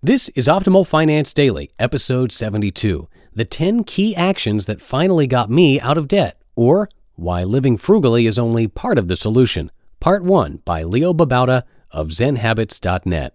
This is Optimal Finance Daily, episode 72 The 10 Key Actions That Finally Got Me Out of Debt, or Why Living Frugally is Only Part of the Solution, Part 1 by Leo Babauta of ZenHabits.net.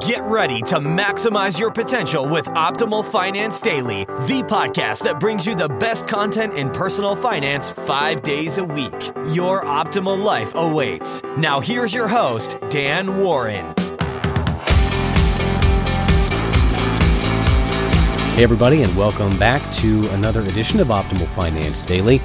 Get ready to maximize your potential with Optimal Finance Daily, the podcast that brings you the best content in personal finance five days a week. Your optimal life awaits. Now, here's your host, Dan Warren. Hey, everybody, and welcome back to another edition of Optimal Finance Daily.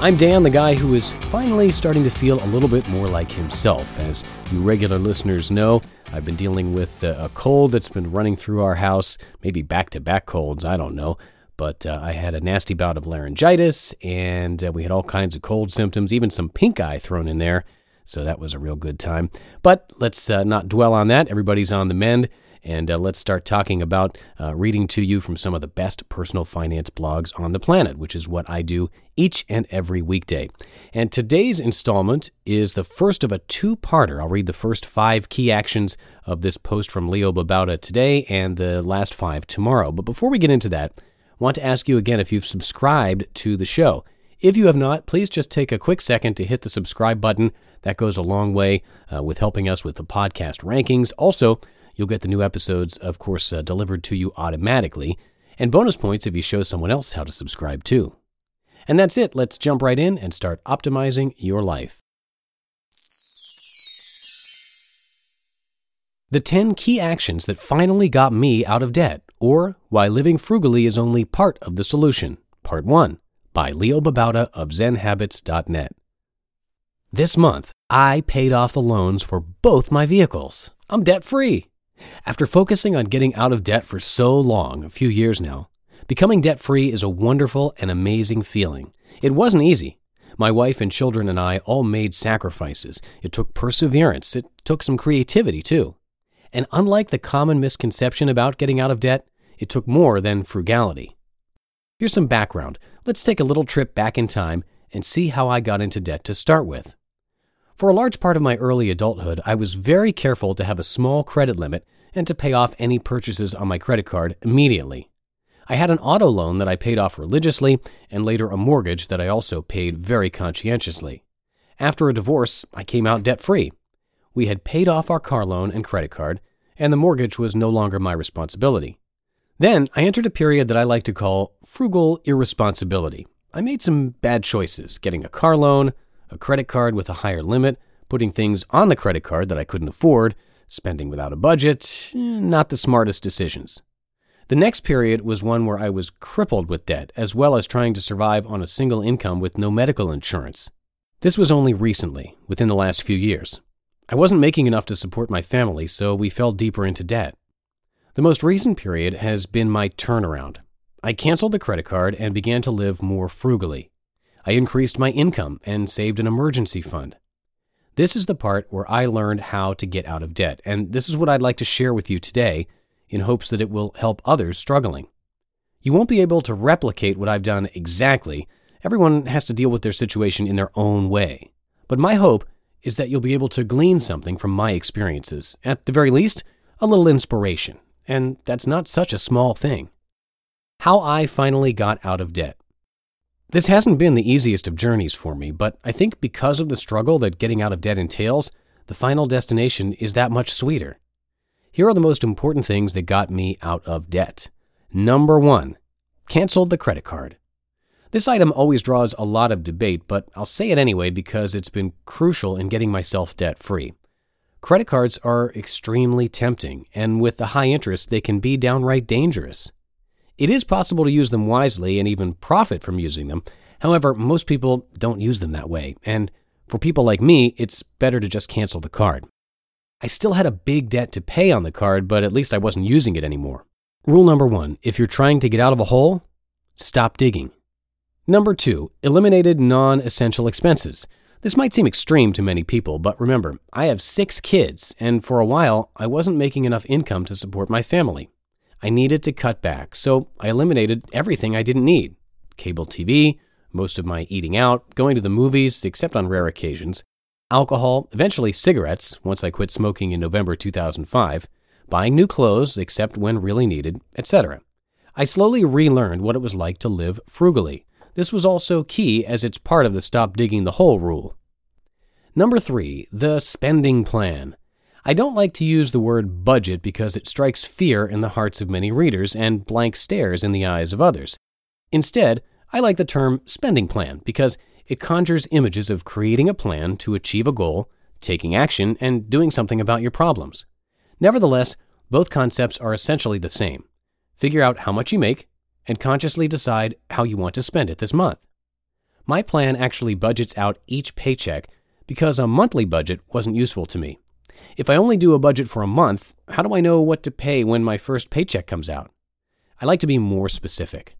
I'm Dan, the guy who is finally starting to feel a little bit more like himself. As you regular listeners know, I've been dealing with a cold that's been running through our house, maybe back to back colds, I don't know. But uh, I had a nasty bout of laryngitis, and uh, we had all kinds of cold symptoms, even some pink eye thrown in there. So that was a real good time. But let's uh, not dwell on that. Everybody's on the mend. And uh, let's start talking about uh, reading to you from some of the best personal finance blogs on the planet, which is what I do each and every weekday. And today's installment is the first of a two parter. I'll read the first five key actions of this post from Leo Babauta today and the last five tomorrow. But before we get into that, I want to ask you again if you've subscribed to the show. If you have not, please just take a quick second to hit the subscribe button. That goes a long way uh, with helping us with the podcast rankings. Also, You'll get the new episodes, of course, uh, delivered to you automatically, and bonus points if you show someone else how to subscribe too. And that's it. Let's jump right in and start optimizing your life. The 10 key actions that finally got me out of debt, or why living frugally is only part of the solution. Part 1 by Leo Babauta of ZenHabits.net. This month, I paid off the loans for both my vehicles. I'm debt free. After focusing on getting out of debt for so long, a few years now, becoming debt free is a wonderful and amazing feeling. It wasn't easy. My wife and children and I all made sacrifices. It took perseverance. It took some creativity, too. And unlike the common misconception about getting out of debt, it took more than frugality. Here's some background. Let's take a little trip back in time and see how I got into debt to start with. For a large part of my early adulthood, I was very careful to have a small credit limit and to pay off any purchases on my credit card immediately. I had an auto loan that I paid off religiously, and later a mortgage that I also paid very conscientiously. After a divorce, I came out debt free. We had paid off our car loan and credit card, and the mortgage was no longer my responsibility. Then I entered a period that I like to call frugal irresponsibility. I made some bad choices, getting a car loan, a credit card with a higher limit, putting things on the credit card that I couldn't afford, spending without a budget, eh, not the smartest decisions. The next period was one where I was crippled with debt, as well as trying to survive on a single income with no medical insurance. This was only recently, within the last few years. I wasn't making enough to support my family, so we fell deeper into debt. The most recent period has been my turnaround. I canceled the credit card and began to live more frugally. I increased my income and saved an emergency fund. This is the part where I learned how to get out of debt, and this is what I'd like to share with you today in hopes that it will help others struggling. You won't be able to replicate what I've done exactly. Everyone has to deal with their situation in their own way. But my hope is that you'll be able to glean something from my experiences, at the very least, a little inspiration. And that's not such a small thing. How I finally got out of debt. This hasn't been the easiest of journeys for me, but I think because of the struggle that getting out of debt entails, the final destination is that much sweeter. Here are the most important things that got me out of debt. Number one, canceled the credit card. This item always draws a lot of debate, but I'll say it anyway because it's been crucial in getting myself debt free. Credit cards are extremely tempting, and with the high interest, they can be downright dangerous. It is possible to use them wisely and even profit from using them. However, most people don't use them that way, and for people like me, it's better to just cancel the card. I still had a big debt to pay on the card, but at least I wasn't using it anymore. Rule number one if you're trying to get out of a hole, stop digging. Number two, eliminated non essential expenses. This might seem extreme to many people, but remember, I have six kids, and for a while, I wasn't making enough income to support my family. I needed to cut back, so I eliminated everything I didn't need cable TV, most of my eating out, going to the movies, except on rare occasions, alcohol, eventually cigarettes once I quit smoking in November 2005, buying new clothes except when really needed, etc. I slowly relearned what it was like to live frugally. This was also key as it's part of the stop digging the hole rule. Number three, the spending plan. I don't like to use the word budget because it strikes fear in the hearts of many readers and blank stares in the eyes of others. Instead, I like the term spending plan because it conjures images of creating a plan to achieve a goal, taking action, and doing something about your problems. Nevertheless, both concepts are essentially the same. Figure out how much you make and consciously decide how you want to spend it this month. My plan actually budgets out each paycheck because a monthly budget wasn't useful to me. If I only do a budget for a month, how do I know what to pay when my first paycheck comes out? I like to be more specific.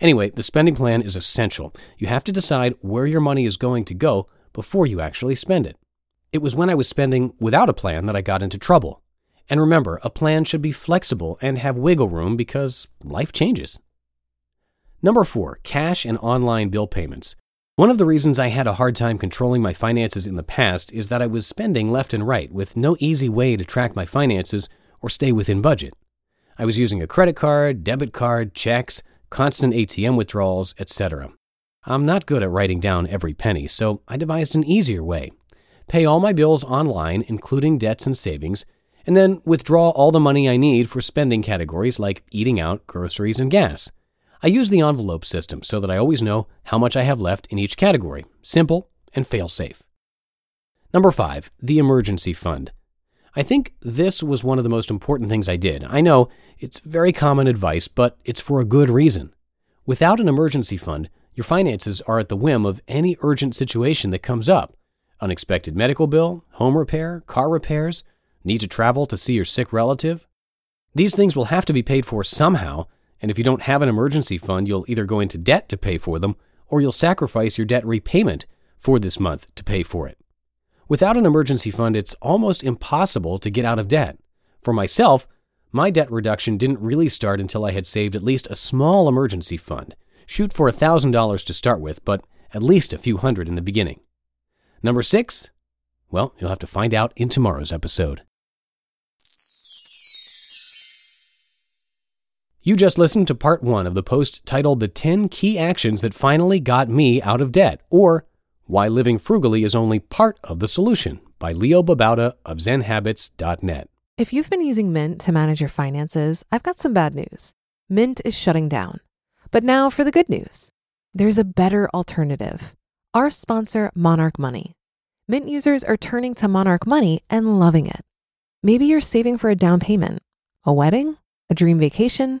Anyway, the spending plan is essential. You have to decide where your money is going to go before you actually spend it. It was when I was spending without a plan that I got into trouble. And remember, a plan should be flexible and have wiggle room because life changes. Number four, cash and online bill payments. One of the reasons I had a hard time controlling my finances in the past is that I was spending left and right with no easy way to track my finances or stay within budget. I was using a credit card, debit card, checks, constant ATM withdrawals, etc. I'm not good at writing down every penny, so I devised an easier way. Pay all my bills online, including debts and savings, and then withdraw all the money I need for spending categories like eating out, groceries, and gas. I use the envelope system so that I always know how much I have left in each category. Simple and fail safe. Number five, the emergency fund. I think this was one of the most important things I did. I know it's very common advice, but it's for a good reason. Without an emergency fund, your finances are at the whim of any urgent situation that comes up unexpected medical bill, home repair, car repairs, need to travel to see your sick relative. These things will have to be paid for somehow, and if you don't have an emergency fund, you'll either go into debt to pay for them or you'll sacrifice your debt repayment for this month to pay for it. Without an emergency fund, it's almost impossible to get out of debt. For myself, my debt reduction didn't really start until I had saved at least a small emergency fund. Shoot for $1,000 to start with, but at least a few hundred in the beginning. Number six? Well, you'll have to find out in tomorrow's episode. You just listened to part one of the post titled The 10 Key Actions That Finally Got Me Out of Debt, or why Living Frugally is Only Part of the Solution by Leo Babauta of ZenHabits.net. If you've been using Mint to manage your finances, I've got some bad news. Mint is shutting down. But now for the good news there's a better alternative. Our sponsor, Monarch Money. Mint users are turning to Monarch Money and loving it. Maybe you're saving for a down payment, a wedding, a dream vacation,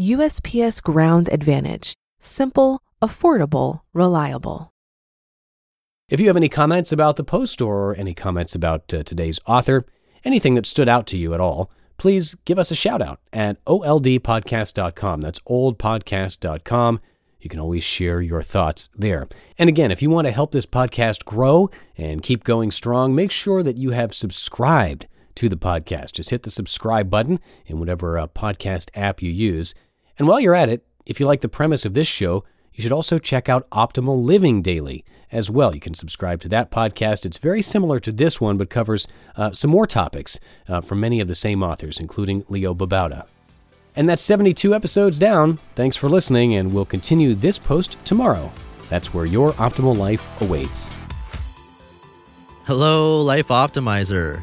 USPS Ground Advantage. Simple, affordable, reliable. If you have any comments about the post or any comments about uh, today's author, anything that stood out to you at all, please give us a shout out at oldpodcast.com. That's oldpodcast.com. You can always share your thoughts there. And again, if you want to help this podcast grow and keep going strong, make sure that you have subscribed to the podcast. Just hit the subscribe button in whatever uh, podcast app you use. And while you're at it, if you like the premise of this show, you should also check out Optimal Living Daily as well. You can subscribe to that podcast. It's very similar to this one, but covers uh, some more topics uh, from many of the same authors, including Leo Babauta. And that's 72 episodes down. Thanks for listening, and we'll continue this post tomorrow. That's where your optimal life awaits. Hello, Life Optimizer.